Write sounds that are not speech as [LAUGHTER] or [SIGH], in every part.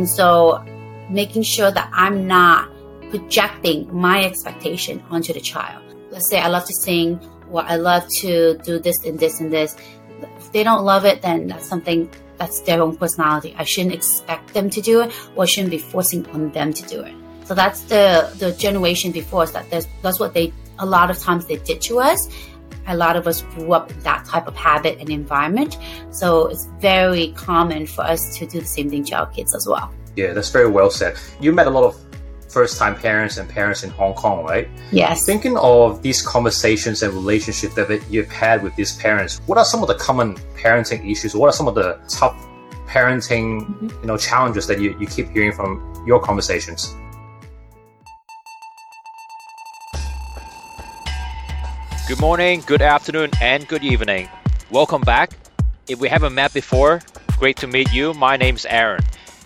And so making sure that I'm not projecting my expectation onto the child. Let's say I love to sing or I love to do this and this and this. If they don't love it, then that's something that's their own personality. I shouldn't expect them to do it or shouldn't be forcing on them to do it. So that's the the generation before us that that's what they a lot of times they did to us. A lot of us grew up in that type of habit and environment. So it's very common for us to do the same thing to our kids as well. Yeah, that's very well said. You met a lot of first time parents and parents in Hong Kong, right? Yes. Thinking of these conversations and relationships that you've had with these parents, what are some of the common parenting issues? What are some of the tough parenting mm-hmm. you know challenges that you, you keep hearing from your conversations? Good morning, good afternoon, and good evening. Welcome back. If we haven't met before, great to meet you. My name's Aaron.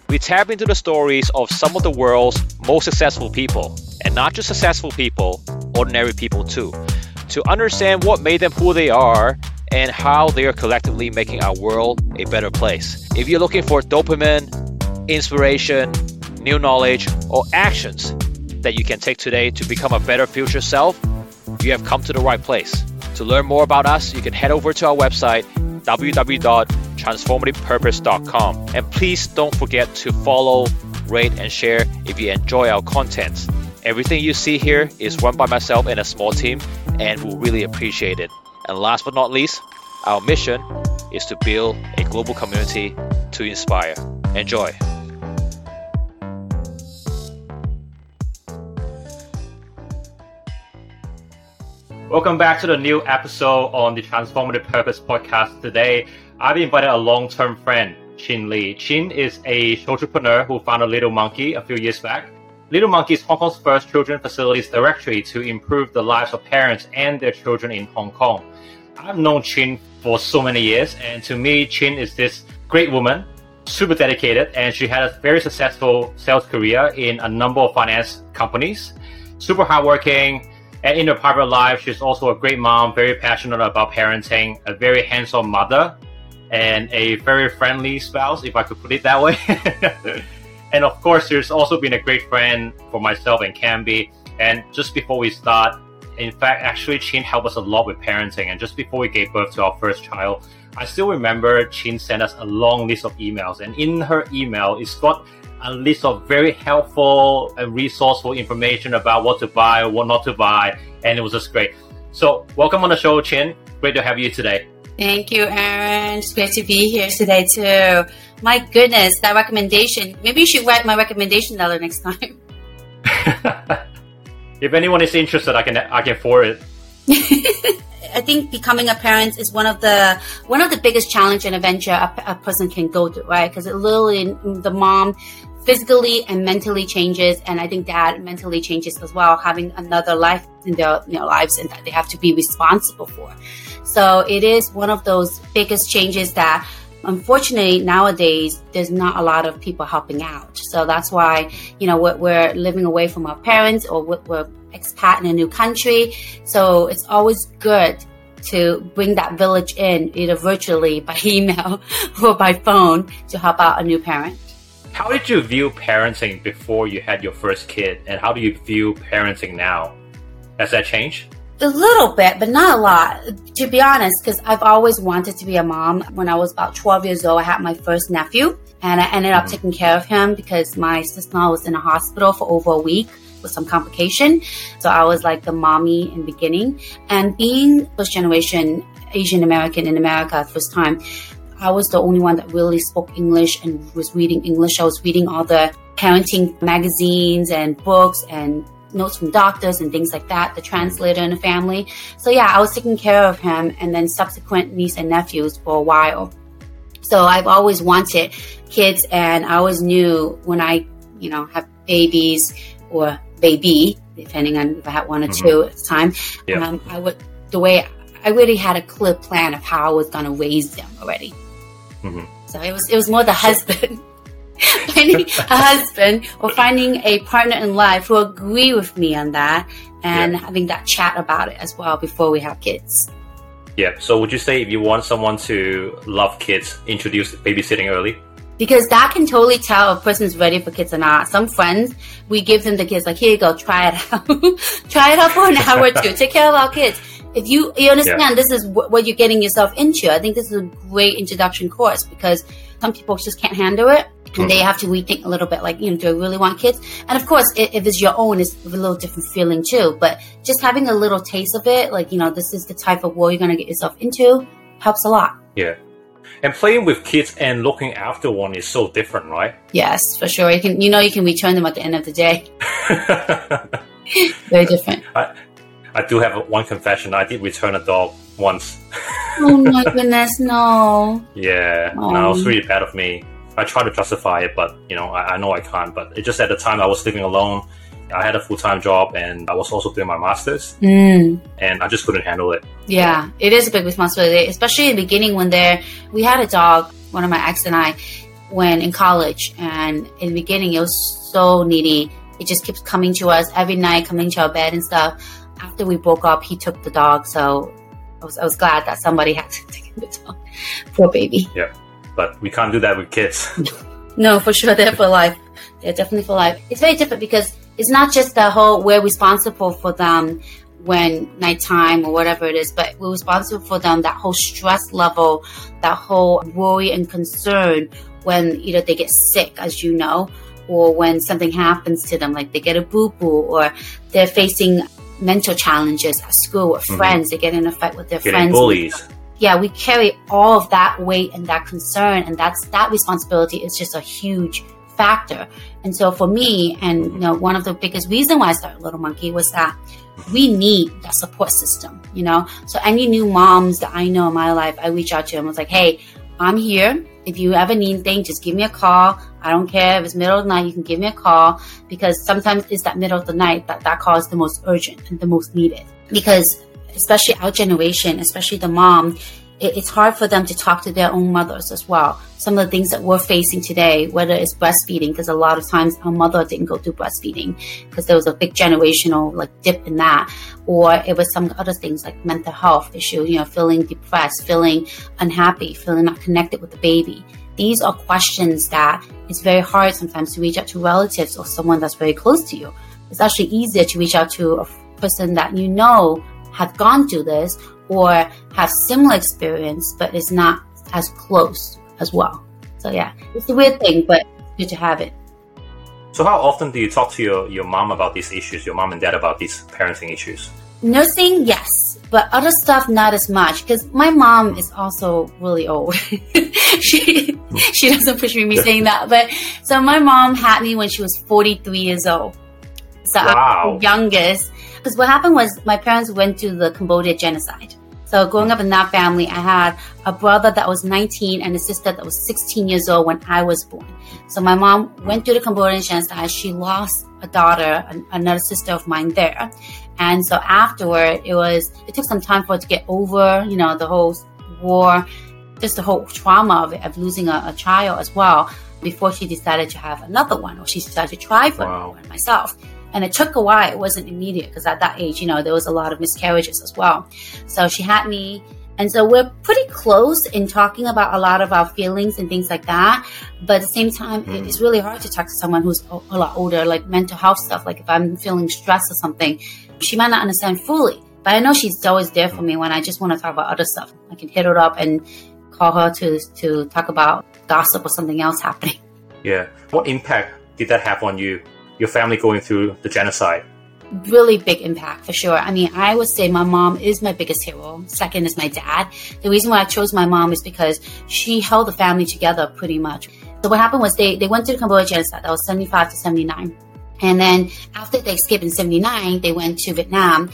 We tap into the stories of some of the world's most successful people, and not just successful people, ordinary people too, to understand what made them who they are and how they are collectively making our world a better place. If you're looking for dopamine, inspiration, new knowledge, or actions that you can take today to become a better future self, you have come to the right place. To learn more about us, you can head over to our website www.transformativepurpose.com and please don't forget to follow, rate, and share if you enjoy our content. Everything you see here is run by myself and a small team, and we'll really appreciate it. And last but not least, our mission is to build a global community to inspire. Enjoy. Welcome back to the new episode on the Transformative Purpose podcast. Today, I've invited a long-term friend, Chhin Lee. Chhin is a entrepreneur who founded Little Monkey a few years back. Little Monkey is Hong Kong's first children facilities directory to improve the lives of parents and their children in Hong Kong. I've known Chhin for so many years, and to me, Chhin is this great woman, super dedicated, and she had a very successful sales career in a number of finance companies. Super hardworking, in her private life, she's also a great mom, very passionate about parenting, a very hands-on mother, and a very friendly spouse, if I could put it that way. [LAUGHS] and of course, she's also been a great friend for myself and Canby. And just before we start, in fact, actually, Chhin helped us a lot with parenting. And just before we gave birth to our first child, I still remember Chhin sent us a long list of emails. And in her email, it's got a list of very helpful and resourceful information about what to buy, what not to buy, and it was just great. So, welcome on the show, Chhin. Great to have you today. Thank you, Aaron. It's great to be here today too. My goodness, that recommendation. Maybe you should write my recommendation letter next time. [LAUGHS] if anyone is interested, I can I can forward it. I think becoming a parent is one of the one of the biggest challenge and adventure a, a person can go through, right? Because it literally the mom physically and mentally changes and i think dad mentally changes as well having another life in their you know, lives and that they have to be responsible for. So it is one of those biggest changes that unfortunately nowadays there's not a lot of people helping out. So that's why you know we're, we're living away from our parents or we're expat in a new country. So it's always good to bring that village in either virtually by [LAUGHS] email or by phone to help out a new parent how did you view parenting before you had your first kid, and how do you view parenting now? Has that changed? A little bit, but not a lot. To be honest, because I've always wanted to be a mom. When I was about 12 years old, I had my first nephew, and I ended up mm-hmm. taking care of him because my sister-in-law was in a hospital for over a week with some complication. So I was like the mommy in the beginning. And being first generation Asian American in America first time, I was the only one that really spoke English and was reading English. I was reading all the parenting magazines and books and notes from doctors and things like that, the translator in the family. So yeah, I was taking care of him and then subsequent niece and nephews for a while. So I've always wanted kids and I always knew when I, you know, have babies or baby, depending on if I had one or mm-hmm. two at the time, yeah. um, I would, the way I really had a clear plan of how I was going to raise them already. Mm-hmm. So it was it was more the husband. [LAUGHS] finding a husband or finding a partner in life who agree with me on that and yeah. having that chat about it as well before we have kids. Yeah. So would you say if you want someone to love kids, introduce babysitting early? because that can totally tell a person's ready for kids or not. Some friends, we give them the kids like, here you go, try it out, [LAUGHS] try it out for an hour or two. Take care of our kids. If you you understand, yeah. this is w- what you're getting yourself into. I think this is a great introduction course because some people just can't handle it. And they mm-hmm. have to rethink a little bit, like, you know, do I really want kids? And of course, if it's your own, it's a little different feeling too. But just having a little taste of it, like, you know, this is the type of world you're going to get yourself into, helps a lot. Yeah. And playing with kids and looking after one is so different, right? Yes, for sure. You can, you know, you can return them at the end of the day. [LAUGHS] Very different. I, I do have one confession. I did return a dog once. oh my [LAUGHS] goodness, no. Yeah, no, it was really bad of me. I try to justify it, but you know, I, I know I can't. But it just at the time I was living alone. I had a full time job and I was also doing my masters, mm. and I just couldn't handle it. Yeah, it is a big responsibility, especially in the beginning when there we had a dog. One of my ex and I, when in college, and in the beginning it was so needy. It just keeps coming to us every night, coming to our bed and stuff. After we broke up, he took the dog, so I was, I was glad that somebody [LAUGHS] had to take the dog. Poor baby. Yeah, but we can't do that with kids. [LAUGHS] no, for sure, they're for life. They're definitely for life. It's very different because it's not just the whole we're responsible for them when nighttime or whatever it is, but we're responsible for them that whole stress level, that whole worry and concern when either they get sick, as you know, or when something happens to them, like they get a boo boo, or they're facing mental challenges at school with mm-hmm. friends, they get in a fight with their Getting friends. Bullies. Yeah, we carry all of that weight and that concern, and that's that responsibility is just a huge factor. And so for me, and you know, one of the biggest reason why I started Little Monkey was that we need that support system, you know. So any new moms that I know in my life, I reach out to them. I was like, hey, I'm here. If you ever need anything, just give me a call. I don't care if it's middle of the night, you can give me a call because sometimes it's that middle of the night that that call is the most urgent and the most needed. Because especially our generation, especially the mom, it, it's hard for them to talk to their own mothers as well. Some of the things that we're facing today, whether it's breastfeeding, because a lot of times our mother didn't go through breastfeeding because there was a big generational like dip in that, or it was some other things like mental health issue, you know, feeling depressed, feeling unhappy, feeling not connected with the baby. These are questions that it's very hard sometimes to reach out to relatives or someone that's very close to you. It's actually easier to reach out to a person that you know have gone through this or have similar experience, but it's not as close as well. So yeah, it's a weird thing, but good to have it. So how often do you talk to your, your mom about these issues, your mom and dad about these parenting issues? Nursing, yes, but other stuff not as much because my mom is also really old. [LAUGHS] she she doesn't push me saying that, but so my mom had me when she was 43 years old. So wow. I'm the youngest because what happened was my parents went to the Cambodia genocide. So growing up in that family, I had a brother that was 19 and a sister that was 16 years old when I was born. So my mom went to the Cambodian genocide. She lost a daughter, another sister of mine there. And so afterward, it was, it took some time for her to get over, you know, the whole war, just the whole trauma of it, of losing a, a child as well before she decided to have another one or she decided to try for wow. one myself. And it took a while. It wasn't immediate because at that age, you know, there was a lot of miscarriages as well. So she had me. And so we're pretty close in talking about a lot of our feelings and things like that. But at the same time, mm. it's really hard to talk to someone who's a lot older, like mental health stuff. Like if I'm feeling stressed or something, she might not understand fully. But I know she's always there for me when I just want to talk about other stuff. I can hit her up and call her to to talk about gossip or something else happening. Yeah. What impact did that have on you your family going through the genocide? Really big impact for sure. I mean, I would say my mom is my biggest hero. Second is my dad. The reason why I chose my mom is because she held the family together pretty much. So what happened was they, they went to the Cambodia genocide. That was 75 to 79. And then after they escaped in 79, they went to Vietnam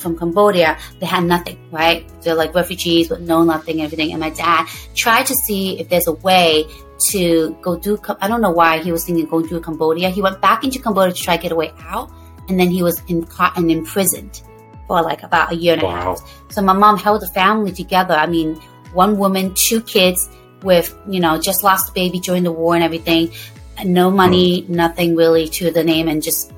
from Cambodia, they had nothing, right? They're like refugees with no nothing, everything. And my dad tried to see if there's a way to go do. I don't know why he was thinking going to Cambodia. He went back into Cambodia to try to get a way out, and then he was in and imprisoned for like about a year and wow. a half. So my mom held the family together. I mean, one woman, two kids with you know just lost a baby during the war and everything, no money, mm. nothing really to the name, and just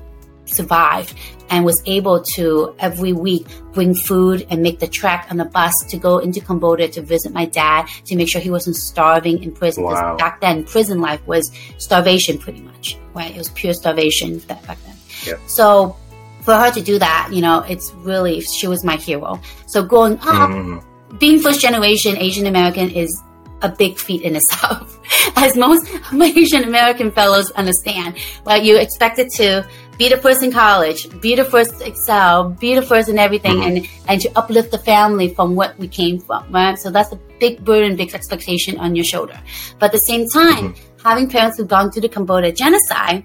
survived and was able to every week bring food and make the trek on the bus to go into Cambodia to visit my dad to make sure he wasn't starving in prison. Wow. Back then, prison life was starvation pretty much, right? It was pure starvation back then. Yeah. So for her to do that, you know, it's really, she was my hero. So growing up, Mhm. being first generation Asian American is a big feat in itself. [LAUGHS] As most [LAUGHS] Asian American fellows understand, right? You're expected to be the first in college, be the first to excel, be the first in everything, Mhm. and, and to uplift the family from what we came from, right? So that's a big burden, big expectation on your shoulder. But at the same time, having parents who've gone through the Cambodia genocide,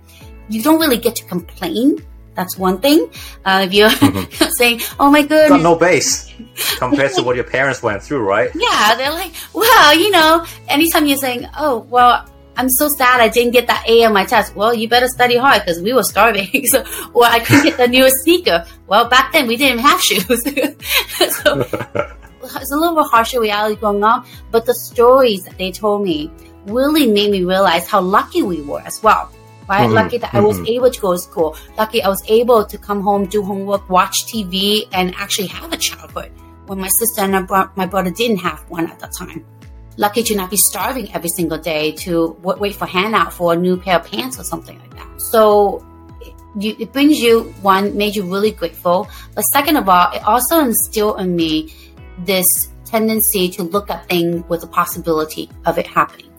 you don't really get to complain. That's one thing. Uh, if you're [LAUGHS] saying, "Oh my goodness," Got no base compared to what your parents went through, right? [LAUGHS] yeah, they're like, well, you know, anytime you're saying, oh, well, I'm so sad I didn't get that A on my test. Well, you better study hard because we were starving. [LAUGHS] so, or I couldn't get the newest sneaker. Well, back then we didn't have shoes. [LAUGHS] so [LAUGHS] it's a little bit harsher reality going on, but the stories that they told me really made me realize how lucky we were as well. Right? Mhm, Lucky that I was mhm. able to go to school. Lucky I was able to come home, do homework, watch TV, and actually have a childhood when my sister and my bro- my brother didn't have one at that time. Lucky to not be starving every single day to w- wait for handout for a new pair of pants or something like that. So it, you, it brings you one, made you really grateful. But second of all, it also instilled in me this tendency to look at things with the possibility of it happening.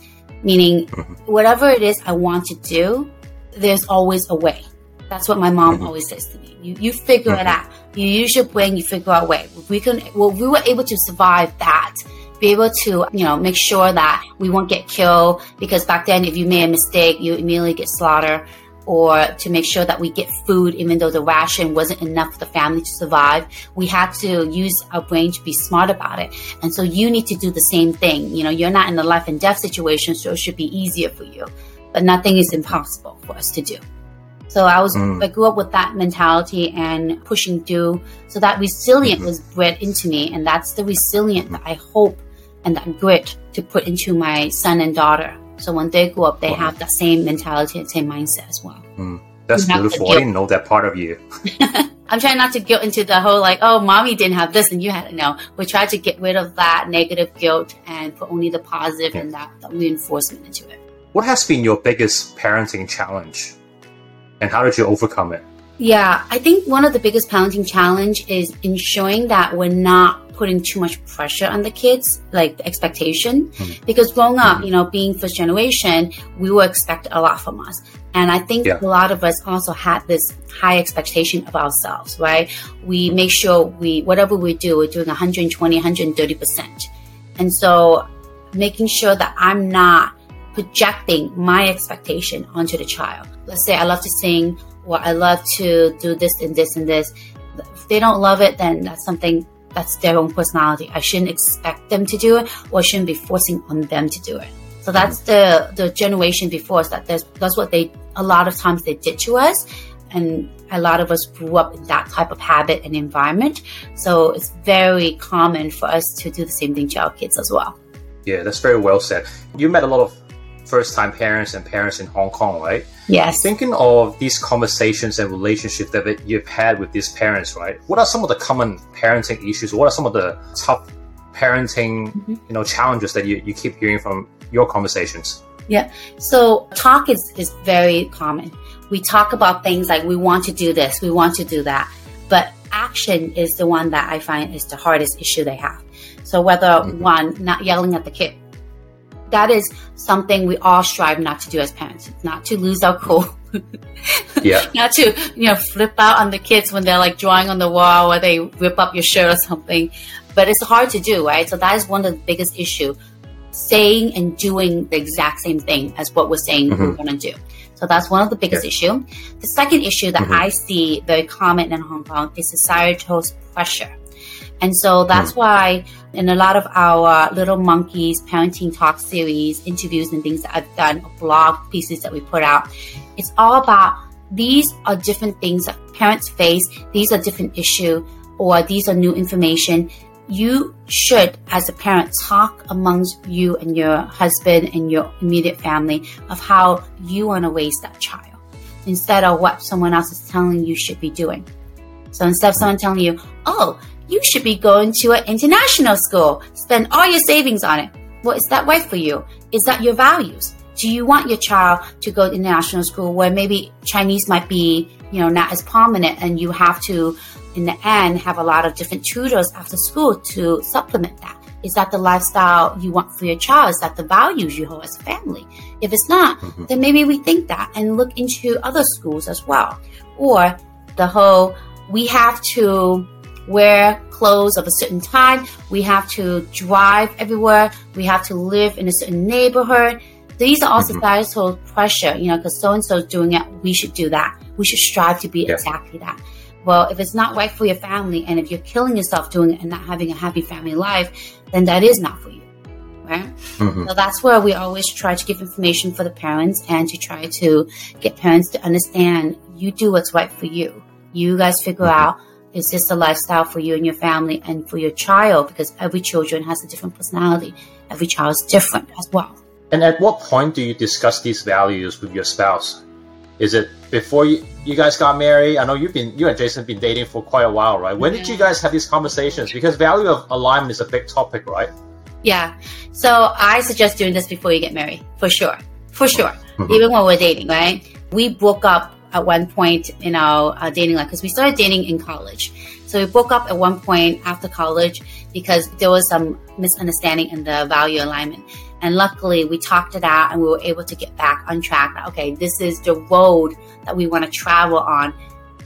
Meaning, mm-hmm. whatever it is I want to do, there's always a way. That's what my mom mm-hmm. always says to me. You, you figure it mm-hmm. out. You use your brain, you figure out a way. We can, well, we were able to survive that. Be able to, you know, make sure that we won't get killed because back then, if you made a mistake, you immediately get slaughtered or to make sure that we get food, even though the ration wasn't enough for the family to survive. We had to use our brain to be smart about it. And so you need to do the same thing. You know, you're not in a life and death situation, so it should be easier for you. But nothing is impossible for us to do. So I was, Mm. I grew up with that mentality and pushing through. So that resilient Mhm. was bred into me. And that's the resilient that I hope and that grit to put into my son and daughter. So when they grow up, they Wow. have that same mentality and same mindset as well. Mm, that's You beautiful. I didn't know that part of you. [LAUGHS] I'm trying not to guilt into the whole like, oh, mommy didn't have this and you had it. No, we try to get rid of that negative guilt and put only the positive and that, that reinforcement into it. What has been your biggest parenting challenge? And how did you overcome it? Yeah, I think one of the biggest parenting challenge is ensuring that we're not putting too much pressure on the kids, like the expectation. Mm-hmm. Because growing up, mm-hmm. you know, being first generation, we will expect a lot from us. And I think Yeah. a lot of us also had this high expectation of ourselves, right? We make sure we, whatever we do, we're doing 120, 130%. And so making sure that I'm not projecting my expectation onto the child. Let's say I love to sing or I love to do this and this and this. If they don't love it, then that's something that's their own personality. I shouldn't expect them to do it or shouldn't be forcing on them to do it. So that's the the generation before us that that's what they a lot of times they did to us and a lot of us grew up in that type of habit and environment. So it's very common for us to do the same thing to our kids as well. Yeah, that's very well said. You met a lot of first time parents and parents in Hong Kong, right? Yes. Thinking of these conversations and relationships that you've had with these parents, right? What are some of the common parenting issues? What are some of the tough parenting, Mm-hmm. you know, challenges that you, you keep hearing from your conversations? Yeah. So talk is, is very common. We talk about things like we want to do this, we want to do that. But action is the one that I find is the hardest issue they have. So whether one, not yelling at the kid. That is something we all strive not to do as parents, not to lose our cool. [LAUGHS] Yeah. not to, you know, flip out on the kids when they're like drawing on the wall or they rip up your shirt or something. But it's hard to do, right? So that is one of the biggest issue. Saying and doing the exact same thing as what we're saying we're mm-hmm. going to do. So that's one of the biggest issue. The second issue that mm-hmm. I see very common in Hong Kong is societal pressure. And so that's hmm. why in a lot of our Little Monkeys parenting talk series, interviews and things that I've done, blog pieces that we put out, it's all about these are different things that parents face. These are different issue or these are new information. You should, as a parent, talk amongst you and your husband and your immediate family of how you want to raise that child. instead of what someone else is telling you should be doing. So instead of someone telling you, oh, you should be going to an international school, spend all your savings on it. Well, is that right for you? Is that your values? Do you want your child to go to international school where maybe Chinese might be, you know, not as prominent and you have to, in the end, have a lot of different tutors after school to supplement that? Is that the lifestyle you want for your child? Is that the values you hold as a family? If it's not, mm-hmm. then maybe we think that and look into other schools as well. Or the whole, we have to wear clothes of a certain time. We have to drive everywhere. We have to live in a certain neighborhood. These are all mm-hmm. societal pressure, you know, because so and so is doing it. We should do that. We should strive to be yeah. exactly that. Well, if it's not right for your family and if you're killing yourself doing it and not having a happy family life, then that is not for you. Right? Mm-hmm. So that's where we always try to give information for the parents and to try to get parents to understand you do what's right for you. You guys figure mm-hmm. out is this the lifestyle for you and your family and for your child? Because every children has a different personality. Every child is different as well. And at what point do you discuss these values with your spouse? Is it before you, you guys got married? I know you've been you and Jason have been dating for quite a while, right? When did you guys have these conversations? Because value of alignment is a big topic, right? Yeah. So I suggest doing this before you get married, for sure. For sure. Mm-hmm. Even when we're dating, right? We broke up at one point in our uh, dating life because we started dating in college. So we broke up at one point after college because there was some misunderstanding in the value alignment. And luckily, we talked it out and we were able to get back on track. Okay, this is the road that we want to travel on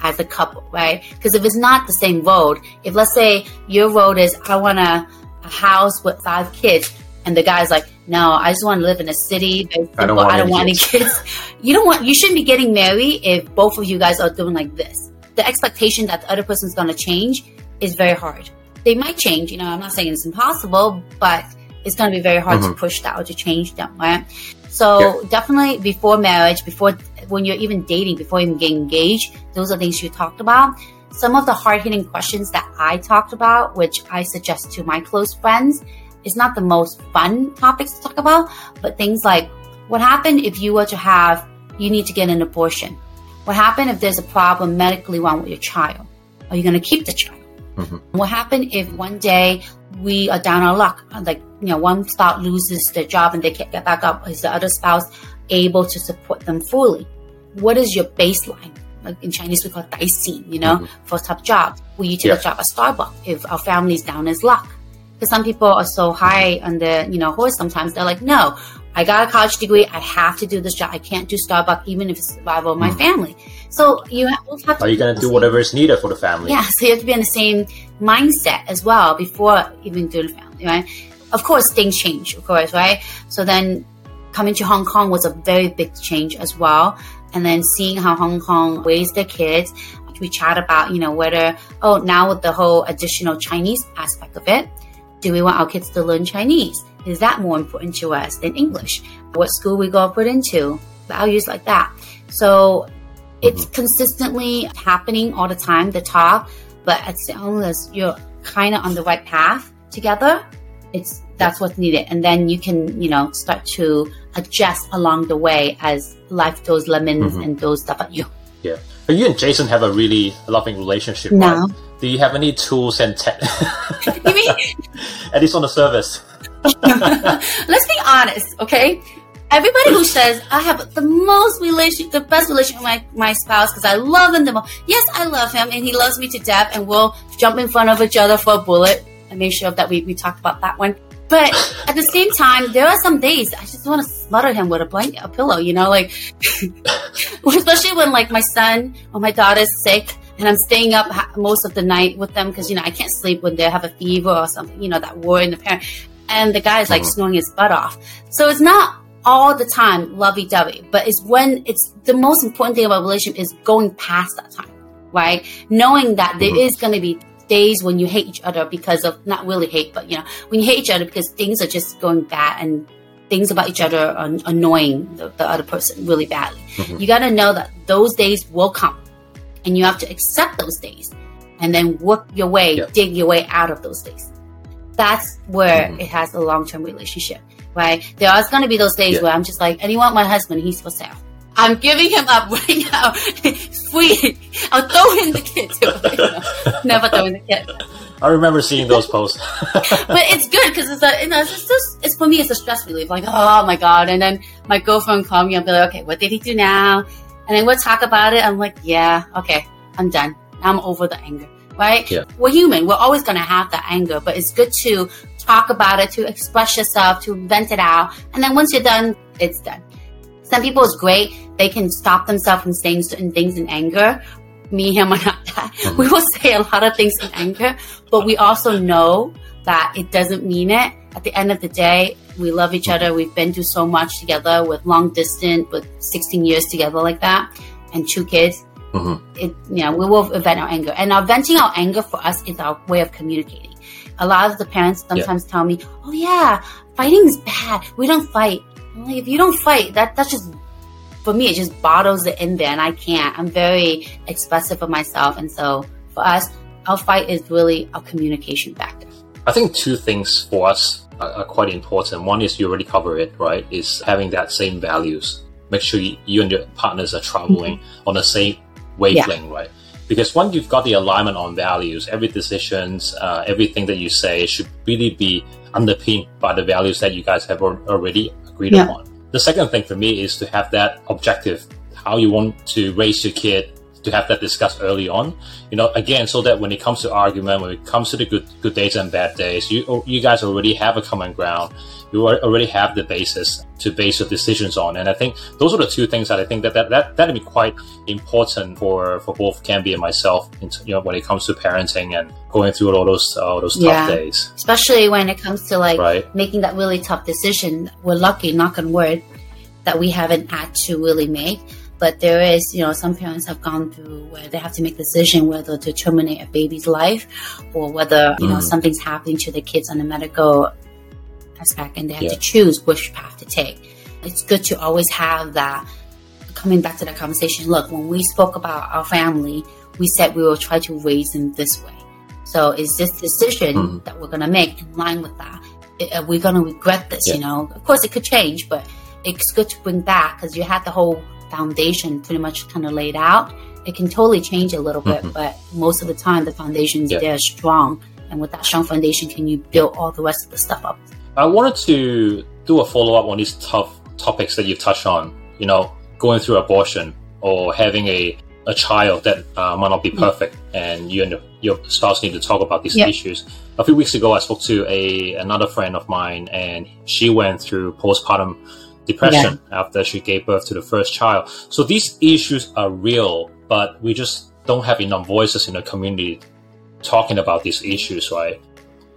as a couple, right? Because if it's not the same road, if let's say your road is, I want a, a house with five kids, and the guy's like, no, I just want to live in a city. I don't want, I don't want any kids. [LAUGHS] you don't want, you shouldn't be getting married if both of you guys are doing like this. The expectation that the other person's going to change is very hard. They might change, you know, I'm not saying it's impossible, but it's going to be very hard mm-hmm. to push that or to change them, right? So yeah. definitely before marriage, before when you're even dating, before even getting engaged, those are things you talked about. Some of the hard hitting questions that I talked about, which I suggest to my close friends, is not the most fun topics to talk about, but things like what happened if you were to have, you need to get an abortion? What happened if there's a problem medically wrong with your child? Are you going to keep the child? Mm-hmm. What happened if one day we are down our luck? Like, you know, one spouse loses their job and they can't get back up. Is the other spouse able to support them fully? What is your baseline? Like in Chinese, we call it daixin, you know, mm-hmm. for top job. Will you take yeah. a job at Starbucks if our family is down as luck? Because some people are so high on the, you know, horse sometimes. They're like, no, I got a college degree. I have to do this job. I can't do Starbucks even if it's survival of my mm. family. So you have to. Are you going to do whatever is needed for the family? Yeah. So you have to be in the same mindset as well before even doing the family, right? Of course, things change, of course, right? So then coming to Hong Kong was a very big change as well. And then seeing how Hong Kong raised their kids, we chat about, you know, whether, oh, now with the whole additional Chinese aspect of it, do we want our kids to learn Chinese? Is that more important to us than English? What school we go put into? Values like that. So it's mm-hmm. consistently happening all the time, the talk, but as long as you're kind of on the right path together, it's that's what's needed. And then you can, you know, start to adjust along the way as life throws lemons mm-hmm. and throws stuff at you. Yeah. But you and Jason have a really loving relationship, no. right? Do you have any tools and tech? [LAUGHS] you mean? At least on the service. [LAUGHS] Let's be honest, okay? Everybody who says I have the most relation, the best relationship with my, my spouse because I love him the most. Yes, I love him and he loves me to death, and we'll jump in front of each other for a bullet. I made sure that we, we talked about that one. But at the same time, there are some days I just want to smother him with a blanket, a pillow, you know, like, [LAUGHS] especially when like my son or my daughter's sick and I'm staying up most of the night with them because you know I can't sleep when they have a fever or something. You know that war in the parent, and the guy is like mm-hmm. snoring his butt off. So it's not all the time lovey dovey, but it's when it's the most important thing about relationship is going past that time, right? Knowing that there mm-hmm. is going to be days when you hate each other because of not really hate, but you know when you hate each other because things are just going bad and things about each other are annoying the, the other person really badly. Mm-hmm. You got to know that those days will come and you have to accept those days and then work your way, yep. dig your way out of those days. That's where mm-hmm. it has a long term relationship, right? There are going to be those days yep. where I'm just like, and you want my husband, he's for sale. I'm giving him up [LAUGHS] right now. Free. I'll throw in the kid too. [LAUGHS] never throw in the kid. I remember seeing those posts. [LAUGHS] but it's good because it's a, you know, it's just, it's for me, it's a stress relief. Like, oh my God. And then my girlfriend called me and be like, okay, what did he do now? And then we'll talk about it. I'm like, yeah, okay, I'm done. I'm over the anger, right? Yeah. We're human. We're always going to have that anger, but it's good to talk about it, to express yourself, to vent it out. And then once you're done, it's done. Some people is great. They can stop themselves from saying certain things in anger. Me, him, that. Mm-hmm. [LAUGHS] We will say a lot of things in anger, but we also know that it doesn't mean it. At the end of the day, we love each other. We've been through so much together with long distance, with 16 years together like that, and two kids. Mhm. It, you know, we will vent our anger. And our venting our anger for us is our way of communicating. A lot of the parents sometimes tell me, oh yeah, fighting is bad. We don't fight. Like, if you don't fight, that, that's just, for me, it just bottles it in there and I can't. I'm very expressive of myself. And so for us, our fight is really our communication factor. I think two things for us are, quite important. One is you already cover it, right? Is having that same values. Make sure you, you and your partners are traveling on the same wavelength, right? Because once you've got the alignment on values, every decisions, uh, everything that you say should really be underpinned by the values that you guys have al- already agreed Yeah. upon. The second thing for me is to have that objective, how you want to raise your kid, to have that discussed early on. You know, again, so that when it comes to argument, when it comes to the good good days and bad days, you oh, you guys already have a common ground. You already have the basis to base your decisions on. And I think those are the two things that I think that that that that'd be quite important for for both Canby and myself. In, you know, when it comes to parenting and going through all those all those tough Yeah. days, Especially when it comes to like right? making that really tough decision. We're lucky, knock on wood, that we haven't had to really make. But there is, you know, some parents have gone through where they have to make a decision whether to terminate a baby's life or whether, you know, Mhm. something's happening to the kids on a medical aspect and they have Yeah. to choose which path to take. It's good to always have that coming back to that conversation. Look, when we spoke about our family, we said we will try to raise them this way. So is this decision Mhm. that we're going to make in line with that? Are we going to regret this? Yeah. You know, of course it could change, but it's good to bring back because you had the whole foundation pretty much kind of laid out. It can totally change a little bit, Mhm. but most of the time the foundation is Yeah. there strong. And with that strong foundation, can you build all the rest of the stuff up? I wanted to do a follow up on these tough topics that you've touched on. You know, going through abortion or having a, a child that uh, might not be perfect, and you and your- your spouse need to talk about these issues. A few weeks ago, I spoke to a another friend of mine, and she went through postpartum depression after she gave birth to the first child. So these issues are real, but we just don't have enough voices in the community talking about these issues, right?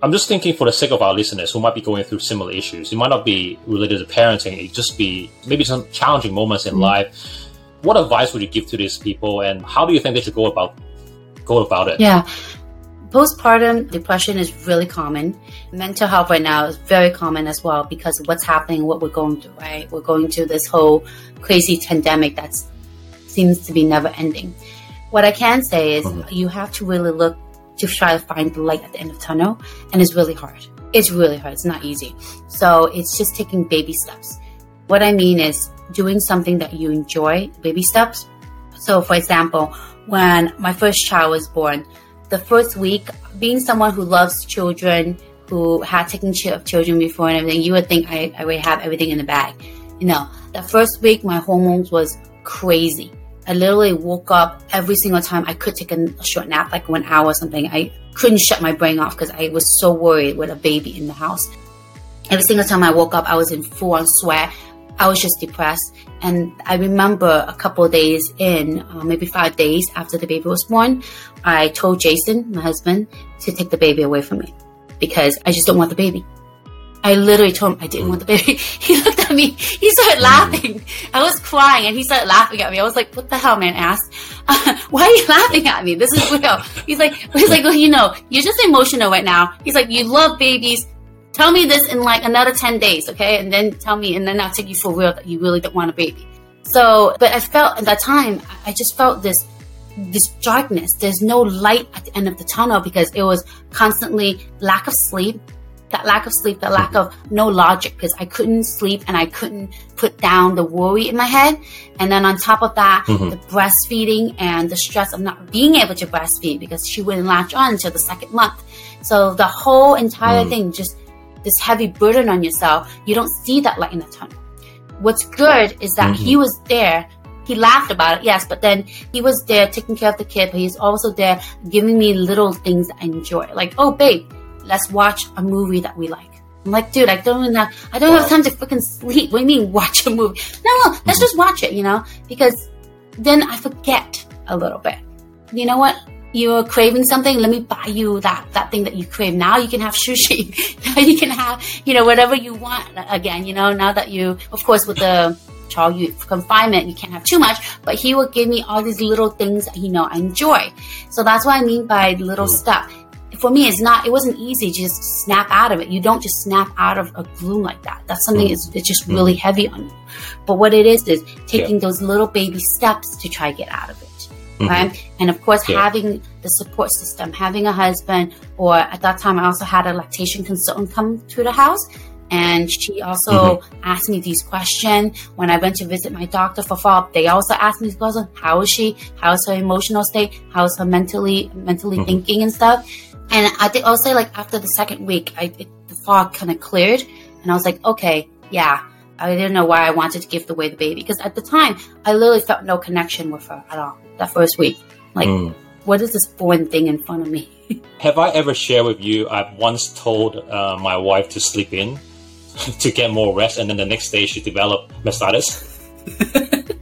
I'm just thinking for the sake of our listeners who might be going through similar issues. It might not be related to parenting. It just be maybe some challenging moments in Mhm. life. What advice would you give to these people, and how do you think they should go about go about it? Yeah. Postpartum depression is really common. Mental health right now is very common as well because of what's happening, what we're going through, right? We're going through this whole crazy pandemic that seems to be never ending. What I can say is Mhm. you have to really look to try to find the light at the end of the tunnel, and it's really hard. It's really hard. It's not easy. So it's just taking baby steps. What I mean is doing something that you enjoy, baby steps. So, for example, when my first child was born, the first week, being someone who loves children, who had taken care of children before and everything, you would think I, I would have everything in the bag. You know, the first week, my hormones was crazy. I literally woke up every single time I could take a, short nap, like one hour or something. I couldn't shut my brain off because I was so worried with a baby in the house. Every single time I woke up, I was in full on sweat. I was just depressed. And I remember a couple of days in, uh, maybe five days after the baby was born, I told Jason, my husband, to take the baby away from me because I just don't want the baby. I literally told him I didn't want the baby. [LAUGHS] He looked at me. He started laughing. I was crying and he started laughing at me. I was like, what the hell, man? Asked, uh, [LAUGHS] why are you laughing at me? This is real. He's like, [LAUGHS] he's like, well, you know, you're just emotional right now. He's like, you love babies. Tell me this in like another 10 days, okay? And then tell me, and then I'll take you for real that you really don't want a baby. So, but I felt at that time, I just felt this, this darkness. There's no light at the end of the tunnel because it was constantly lack of sleep, that lack of sleep, that lack of no logic because I couldn't sleep and I couldn't put down the worry in my head. And then on top of that, Mhm. the breastfeeding and the stress of not being able to breastfeed because she wouldn't latch on until the second month. So the whole entire Mm. thing, just this heavy burden on yourself, you don't see that light in the tunnel. What's good is that Mhm. he was there. He laughed about it, yes, but then he was there taking care of the kid, but he's also there giving me little things I enjoy. Like, oh, babe, let's watch a movie that we like. I'm like, dude, I don't even have, I don't have time to freaking sleep. What do you mean [LAUGHS] watch a movie? No, no, let's just watch it, you know? Because then I forget a little bit. You know what? You're craving something. Let me buy you that, that thing that you crave. Now you can have sushi. [LAUGHS] now you can have, you know, whatever you want again, you know, now that you, of course, with the child youth confinement, you can't have too much, but he will give me all these little things that, you know, I enjoy. So that's what I mean by little mm. stuff for me it's not it wasn't easy to just snap out of it you don't just snap out of a gloom like that that's something mm. it's, it's just mm. really heavy on you but what it is is taking those little baby steps to try to get out of it Mhm. right and of course Yeah. having the support system having a husband or at that time i also had a lactation consultant come to the house and she also asked me these questions when I went to visit my doctor for follow-up. They also asked me these questions: How is she? How is her emotional state? How is her mentally mentally Mhm. thinking and stuff? And I think I'll say like after the second week, I it, the fog kind of cleared, and I was like, okay, yeah. I didn't know why I wanted to give away the baby because at the time I literally felt no connection with her at all. That first week, like, Mm. what is this foreign thing in front of me? [LAUGHS] Have I ever shared with you? I've once told uh, my wife to sleep in [LAUGHS] to get more rest, and then the next day she developed mastitis. [LAUGHS]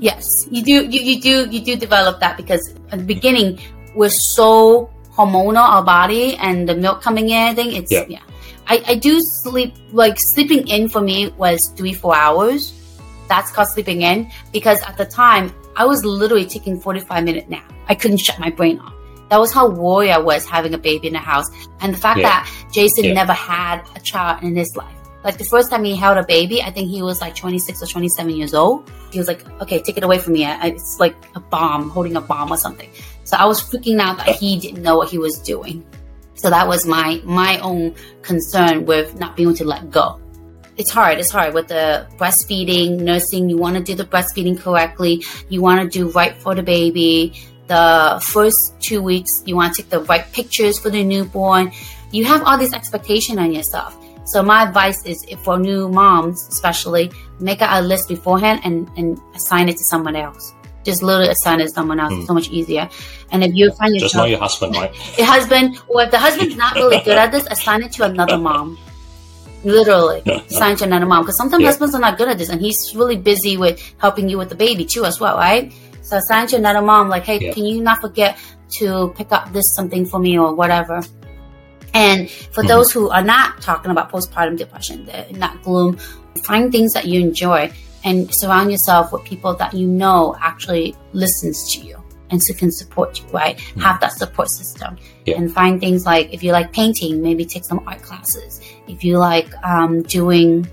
Yes, you do. You, you do. You do develop that because at the beginning we're so hormonal, our body, and the milk coming in. I think it's Yeah. yeah. I, I do sleep like sleeping in for me was three four hours. That's called sleeping in because at the time I was literally taking forty five minute nap. I couldn't shut my brain off. That was how worried I was having a baby in the house, and the fact Yeah. that Jason Yeah. never had a child in his life. Like the first time he held a baby, I think he was like 26 or 27 years old. He was like, okay, take it away from me. I- it's like a bomb, holding a bomb or something. So I was freaking out that he didn't know what he was doing. So that was my, my own concern with not being able to let go. It's hard. It's hard with the breastfeeding, nursing. You want to do the breastfeeding correctly. You want to do right for the baby. The first two weeks, you want to take the right pictures for the newborn. You have all this expectation on yourself. So my advice is for new moms, especially, make a list beforehand and, and assign it to someone else. Just literally assign it to someone else. It's so much easier. And if you find Just not yourself your husband, right? your husband, or if the husband's not really good at this, assign it to another mom. Literally, assign it to another mom. Because sometimes Yeah. husbands are not good at this, and he's really busy with helping you with the baby too, as well, right? So assign it to another mom, like, hey, Yeah. can you not forget to pick up this something for me or whatever? And for Mhm. those who are not talking about postpartum depression, that gloom, find things that you enjoy and surround yourself with people that you know actually listens to you and so can support you, right? Hmm. Have that support system Yeah. and find things like if you like painting, maybe take some art classes. If you like um, doing,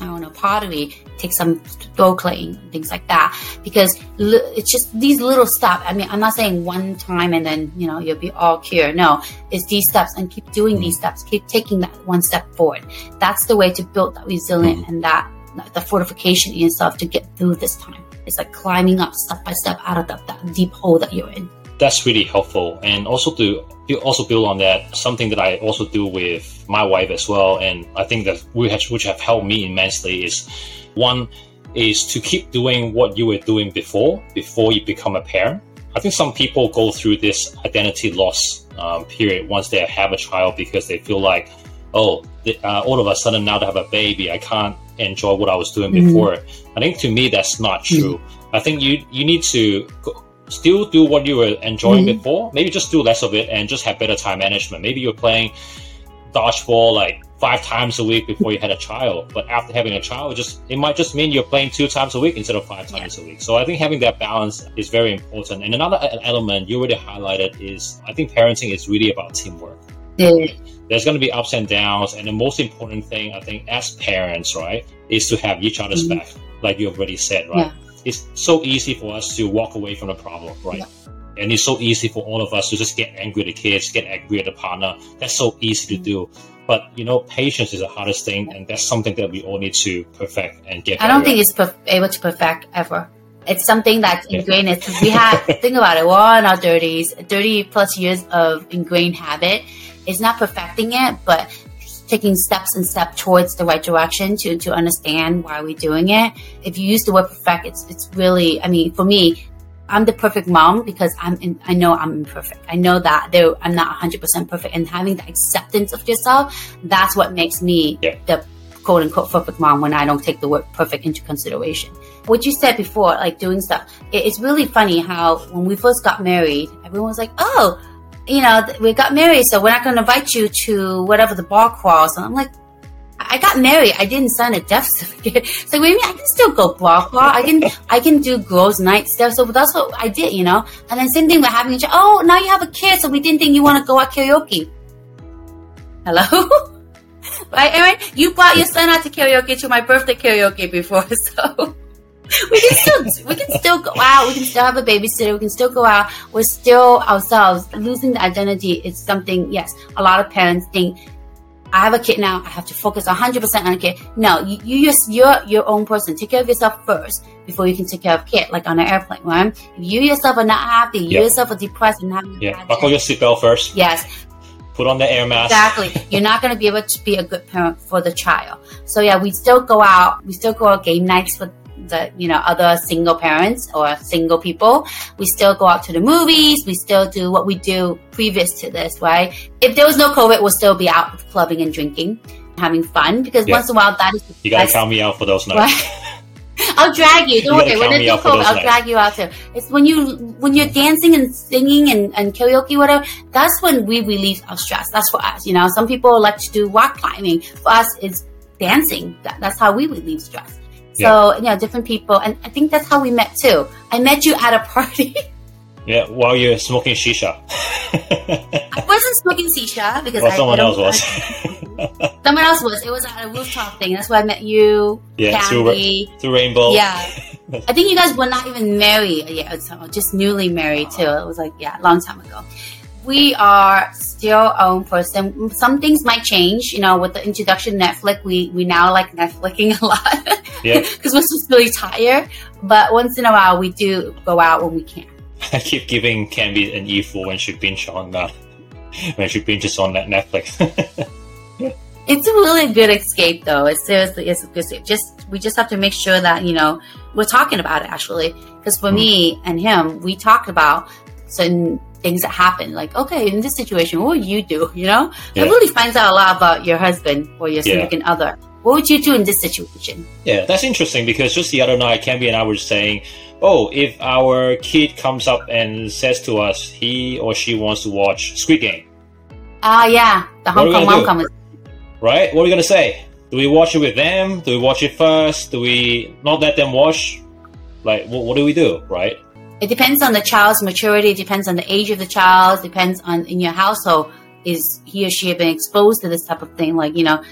I don't know, pottery, take some throw claying, things like that. Because li- it's just these little steps. I mean, I'm not saying one time and then, you know, you'll be all cured. No, it's these steps and keep doing these hmm. steps. Keep taking that one step forward. That's the way to build that resilience hmm. and that, the fortification in yourself to get through this time. It's like climbing up step by step out of that, that deep hole that you're in. That's really helpful, and also to also build on that. Something that I also do with my wife as well, and I think that we have, which have helped me immensely is one is to keep doing what you were doing before before you become a parent. I think some people go through this identity loss um, period once they have a child because they feel like, oh, uh, all of a sudden now to have a baby, I can't enjoy what I was doing Mhm. before. I think to me that's not true. I think you you need to go, still do what you were enjoying Mhm. before. Maybe just do less of it and just have better time management. Maybe you're playing dodgeball like five times a week before you had a child, but after having a child, it just it might just mean you're playing two times a week instead of five times a week. So I think having that balance is very important. And another element you already highlighted is I think parenting is really about teamwork Yeah. there's going to be ups and downs and the most important thing i think as parents right is to have each other's Mhm. back like you already said right it's so easy for us to walk away from the problem right And it's so easy for all of us to just get angry at the kids, get angry at the partner. That's so easy to do. But you know, patience is the hardest thing, and that's something that we all need to perfect and get. I don't think at. it's perf- able to perfect ever. It's something that's Yeah. ingrained. It's, we have [LAUGHS] think about it. We're all in our thirties, thirty plus years of ingrained habit. It's not perfecting it, but taking steps and step towards the right direction to to understand why we're doing it. If you use the word perfect, it's it's really. I mean, for me, I'm the perfect mom because I'm in, I know I'm imperfect. I know that there I'm not 100% perfect and having the acceptance of yourself, that's what makes me Yeah. the quote unquote perfect mom when I don't take the word perfect into consideration. What you said before, like doing stuff, it, it's really funny how when we first got married, everyone was like, oh, you know, we got married, so we're not going to invite you to whatever the bar crawls. And I'm like, I got married. I didn't sign a death [LAUGHS] certificate. Do you mean? I can still go bar crawl. I can I can do girls' night stuff. So that's what I did, you know. And then same thing with having child. Oh, now you have a kid, so we didn't think you want to go out karaoke. Hello, [LAUGHS] right, Aaron? You brought your son out to karaoke to my birthday karaoke before, [LAUGHS] so we can still we can still go out. We can still have a babysitter. We can still go out. We're still ourselves. Losing the identity is something. Yes, a lot of parents think I have a kid now. I have to focus 100% on a kid. No, you, you just, you're your own person. Take care of yourself first before you can take care of kid, like on an airplane, right? If you yourself are not happy, you yourself are depressed and having Yeah, buckle your seatbelt first. Yes, Put on the air mask. exactly. You're not going to be able to be a good parent for the child. So yeah, we still go out. We still go out game nights for the, you know, other single parents or single people. We still go out to the movies. We still do what we do previous to this, right? If there was no COVID, we'll still be out clubbing and drinking, having fun because Yeah. once in a while that is You gotta count me out for those nights. Right. [LAUGHS] I'll drag you. Don't worry. When count there's no out COVID, I'll nights. drag you out too. It's when you when you're dancing and singing and, and karaoke, whatever. That's when we release our stress. That's for us. You know, some people like to do rock climbing. For us, it's dancing. That, that's how we relieve stress. So you know, different people, and I think that's how we met too. I met you at a party. [LAUGHS] Yeah, while you're smoking shisha. I wasn't smoking shisha because well, I, someone I else was. [LAUGHS] Someone else was. It was at a rooftop thing. That's where I met you, yeah, through, Candy. through Rainbow. Yeah. [LAUGHS] I think you guys were not even married yet, so just newly married too. It was like, yeah, a long time ago. We are still our own person. Some things might change, you know, with the introduction Netflix. We, we now like Netflixing [LAUGHS] a lot Yeah. [LAUGHS] because we're just really tired. But once in a while, we do go out when we can. [LAUGHS] I keep giving Candy an earful when she binge on that, when she binges on that Netflix. It's a really good escape, though. It's seriously, it's a good escape. Just we just have to make sure that you know we're talking about it actually. Because for Mm. me and him, we talked about certain things that happen. Like, okay, in this situation, what would you do? [LAUGHS] You know, Yeah. it really finds out a lot about your husband or your Yeah. significant other. What would you do in this situation? yeah, that's interesting because just the other night, Candy and I were saying, oh, if our kid comes up and says to us he or she wants to watch Squid Game, Ah, yeah, the Hong Kong do? right? What are we gonna say? Do we watch it with them? Do we watch it first? Do we not let them watch? Like, what, what do we do, right? It depends on the child's maturity. It depends on the age of the child. Depends on in your household is he or she been exposed to this type of thing. Like you know,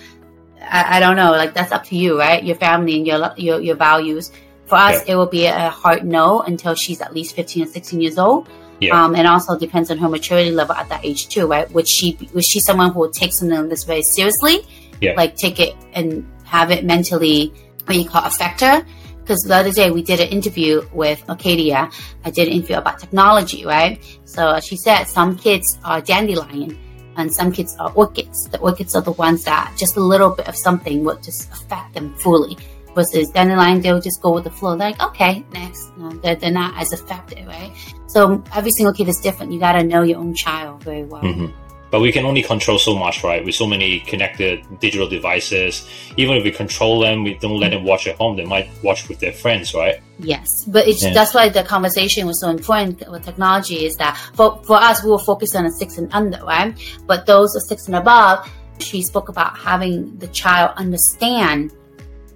I, I don't know. Like that's up to you, right? Your family and your your, your values. For us, it will be a hard no until she's at least fifteen or sixteen years old. Yeah. Um, and also depends on her maturity level at that age too, right? Would she be, was she someone who would take something like this very seriously? Yeah. Like take it and have it mentally, what you call affect her? Because the other day we did an interview with Acadia. I did an interview about technology, right? So she said some kids are dandelion and some kids are orchids. The orchids are the ones that just a little bit of something would just affect them fully. Versus dandelion, they'll just go with the flow. Like, okay, next. No, they're, they're not as affected, right? So every single kid is different. You got to know your own child very well. hmm But we can only control so much, right? With so many connected digital devices, even if we control them, we don't let them watch at home. They might watch with their friends, right? Yes, but it's, Yeah. that's why the conversation was so important with technology. Is that for for us, we were focused on a six and under, right? But those are six and above, she spoke about having the child understand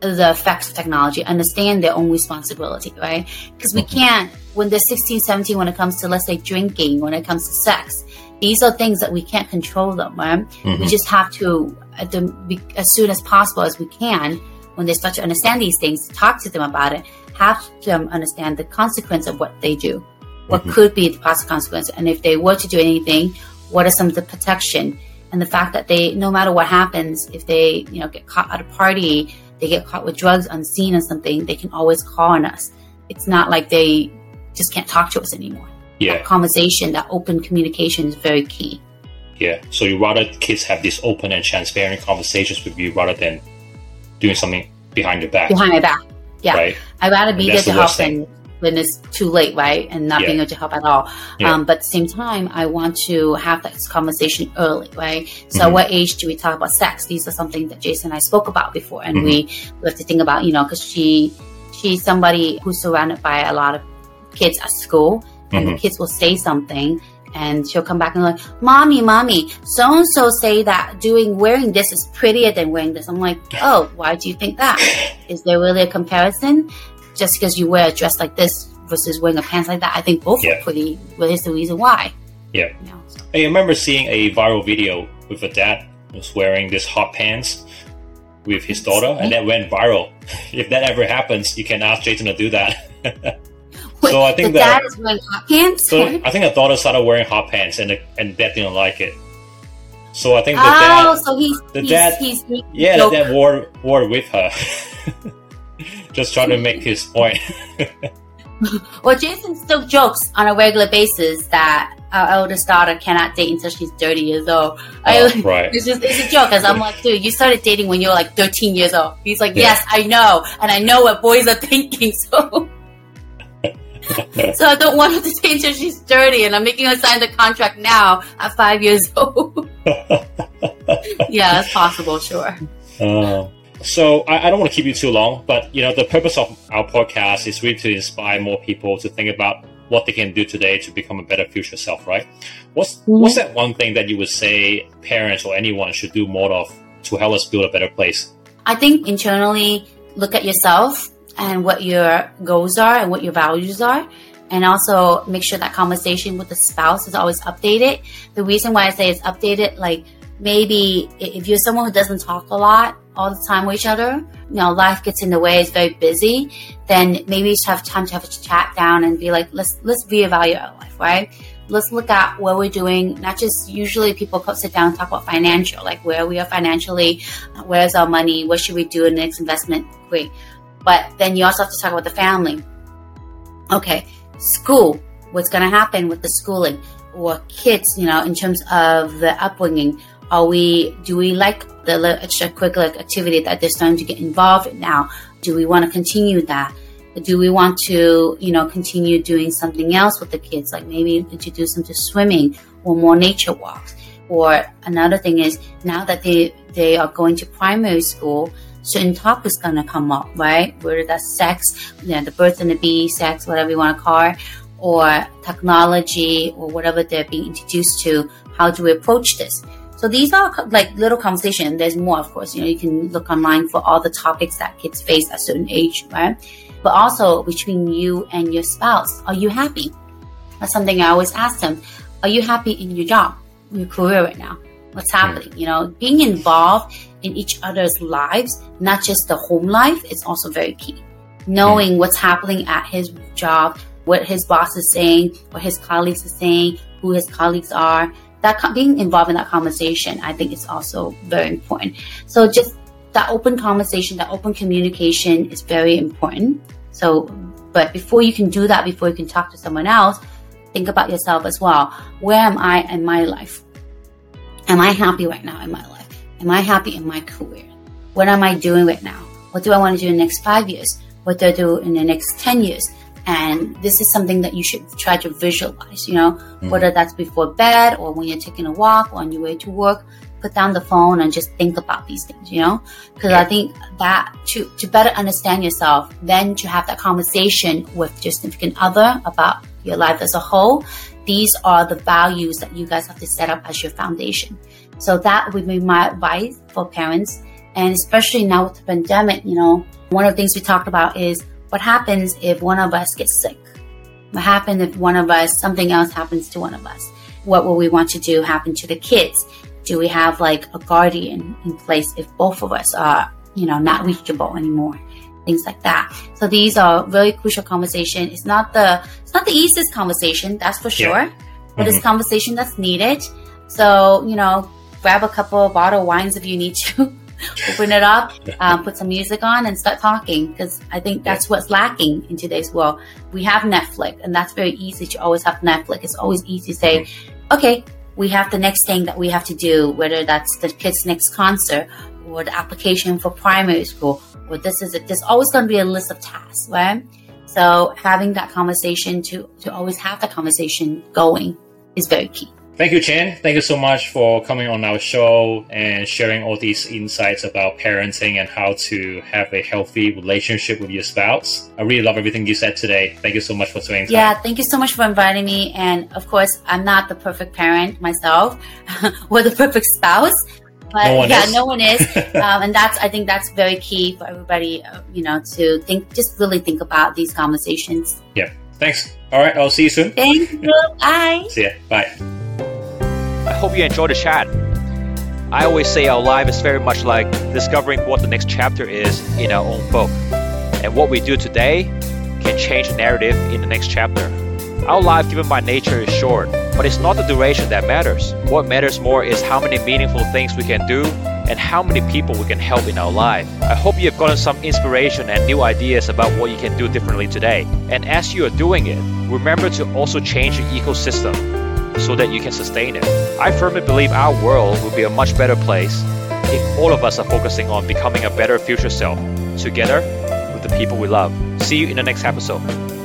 the effects of technology, understand their own responsibility, right? Because we mm-hmm. can't when they're 16, 17, when it comes to let's say drinking, when it comes to sex, these are things that we can't control them, right? We Mhm. just have to, at the, as soon as possible as we can, when they start to understand these things, talk to them about it, have them understand the consequence of what they do. what mm-hmm. could be the possible consequences. And if they were to do anything, what are some of the protection? And the fact that they, no matter what happens, if they, you know, get caught at a party, they get caught with drugs unseen or something, they can always call on us. It's not like they just can't talk to us anymore. Yeah. That conversation, that open communication is very key. Yeah. So you rather kids have these open and transparent conversations with you rather than doing something behind your back. Behind my back. Yeah. Right. I'd rather be there to help than when it's too late, right? And not yeah. being able to help at all. Yeah. Um, but at the same time, I want to have that conversation early, right? So mm-hmm. what age do we talk about sex? These are something that Jason and I spoke about before. And mm-hmm. we, we have to think about, you know, because she, she's somebody who's surrounded by a lot of kids at school and mm-hmm. the kids will say something and she'll come back and like, "Mommy, mommy, so and so say that doing wearing this is prettier than wearing this." I'm like, "Oh, why do you think that? [LAUGHS] Is there really a comparison? Just because you wear a dress like this versus wearing a pants like that, I think both yeah. are pretty. What is the reason why?" Yeah. You know, so. I remember seeing a viral video with a dad was wearing this hot pants with his daughter, and that went viral. [LAUGHS] if that ever happens, you can ask Jason to do that. [LAUGHS] Wait, so I think the that, dad is wearing hot pants. So I think the daughter started wearing hot pants, and the, and dad didn't like it. So I think the oh, dad, so he's, the he's, dad, he's, he's yeah, the dad wore wore with her, [LAUGHS] just trying to make his point. [LAUGHS] well, Jason still jokes on a regular basis that our eldest daughter cannot date until she's 30 years old. Oh, I, [LAUGHS] right. It's just it's a joke because I'm like, dude, you started dating when you were like 13 years old. He's like, yeah. yes, I know, and I know what boys are thinking. So so I don't want her to stay until she's 30, and I'm making her sign the contract now at five years [LAUGHS] old. yeah, it's possible, sure. Uh, so I, I, don't want to keep you too long, but you know the purpose of our podcast is really to inspire more people to think about what they can do today to become a better future self. Right? What's mm-hmm. what's that one thing that you would say parents or anyone should do more of to help us build a better place? I think internally look at yourself and what your goals are and what your values are. And also make sure that conversation with the spouse is always updated. The reason why I say it's updated, like maybe if you're someone who doesn't talk a lot all the time with each other, you know, life gets in the way, it's very busy, then maybe you should have time to have a chat down and be like, let's, let's reevaluate our life, right? Let's look at what we're doing. Not just usually people sit down and talk about financial, like where we are financially, where's our money, what should we do in the next investment? Great. But then you also have to talk about the family. Okay, school. What's going to happen with the schooling or kids? You know, in terms of the upbringing, are we? Do we like the extracurricular activity that they're starting to get involved in now? Do we want to continue that? Do we want to, you know, continue doing something else with the kids, like maybe introduce them to swimming or more nature walks? Or another thing is now that they they are going to primary school, certain topics gonna come up, right? Whether that's sex, you know, the birth and the bee, sex, whatever you want to call it, or technology, or whatever they're being introduced to. How do we approach this? So these are like little conversation. There's more, of course. You know, you can look online for all the topics that kids face at a certain age, right? But also between you and your spouse, are you happy? That's something I always ask them. Are you happy in your job, your career right now? What's happening? You know, being involved in each other's lives, not just the home life, is also very key. Knowing mm. what's happening at his job, what his boss is saying, what his colleagues are saying, who his colleagues are, that being involved in that conversation, I think is also very important. So just that open conversation, that open communication is very important. So, but before you can do that, before you can talk to someone else, think about yourself as well. Where am I in my life? Am I happy right now in my life? Am I happy in my career? What am I doing right now? What do I want to do in the next five years? What do I do in the next 10 years? And this is something that you should try to visualize, you know, mm-hmm. whether that's before bed or when you're taking a walk or on your way to work, put down the phone and just think about these things, you know, because I think that to, to better understand yourself, then to have that conversation with your significant other about your life as a whole, these are the values that you guys have to set up as your foundation. So that would be my advice for parents. And especially now with the pandemic, you know, one of the things we talked about is what happens if one of us gets sick? What happens if one of us, something else happens to one of us? What will we want to do happen to the kids? Do we have like a guardian in place if both of us are, you know, not reachable anymore? things like that. So these are very crucial conversation. It's not the it's not the easiest conversation, that's for sure, Yeah. but it's mm-hmm. conversation that's needed. So you know, grab a couple of bottle of wines if you need to. [LAUGHS] Open it up, um, put some music on, and start talking. Because I think that's what's lacking in today's world. We have Netflix, and that's very easy to always have Netflix. It's always easy to say, okay, we have the next thing that we have to do, whether that's the kids' next concert or the application for primary school, or this is it. There's always going to be a list of tasks, right? So having that conversation to to always have that conversation going is very key. Thank you, Chhin. Thank you so much for coming on our show and sharing all these insights about parenting and how to have a healthy relationship with your spouse. I really love everything you said today. Thank you so much for spending time. Yeah, thank you so much for inviting me. And of course, I'm not the perfect parent myself [LAUGHS] or the perfect spouse. But No yeah, is. no one is. [LAUGHS] um, and that's, I think that's very key for everybody, uh, you know, to think, just really think about these conversations. Yeah. Thanks. All right. I'll see you soon. Thank you. [LAUGHS] Bye. See ya. Bye. Hope you enjoyed the chat. I always say our life is very much like discovering what the next chapter is in our own book. And what we do today can change the narrative in the next chapter. Our life, given by nature, is short, but it's not the duration that matters. What matters more is how many meaningful things we can do and how many people we can help in our life. I hope you have gotten some inspiration and new ideas about what you can do differently today. And as you are doing it, remember to also change your ecosystem so that you can sustain it. I firmly believe our world will be a much better place if all of us are focusing on becoming a better future self together with the people we love. See you in the next episode.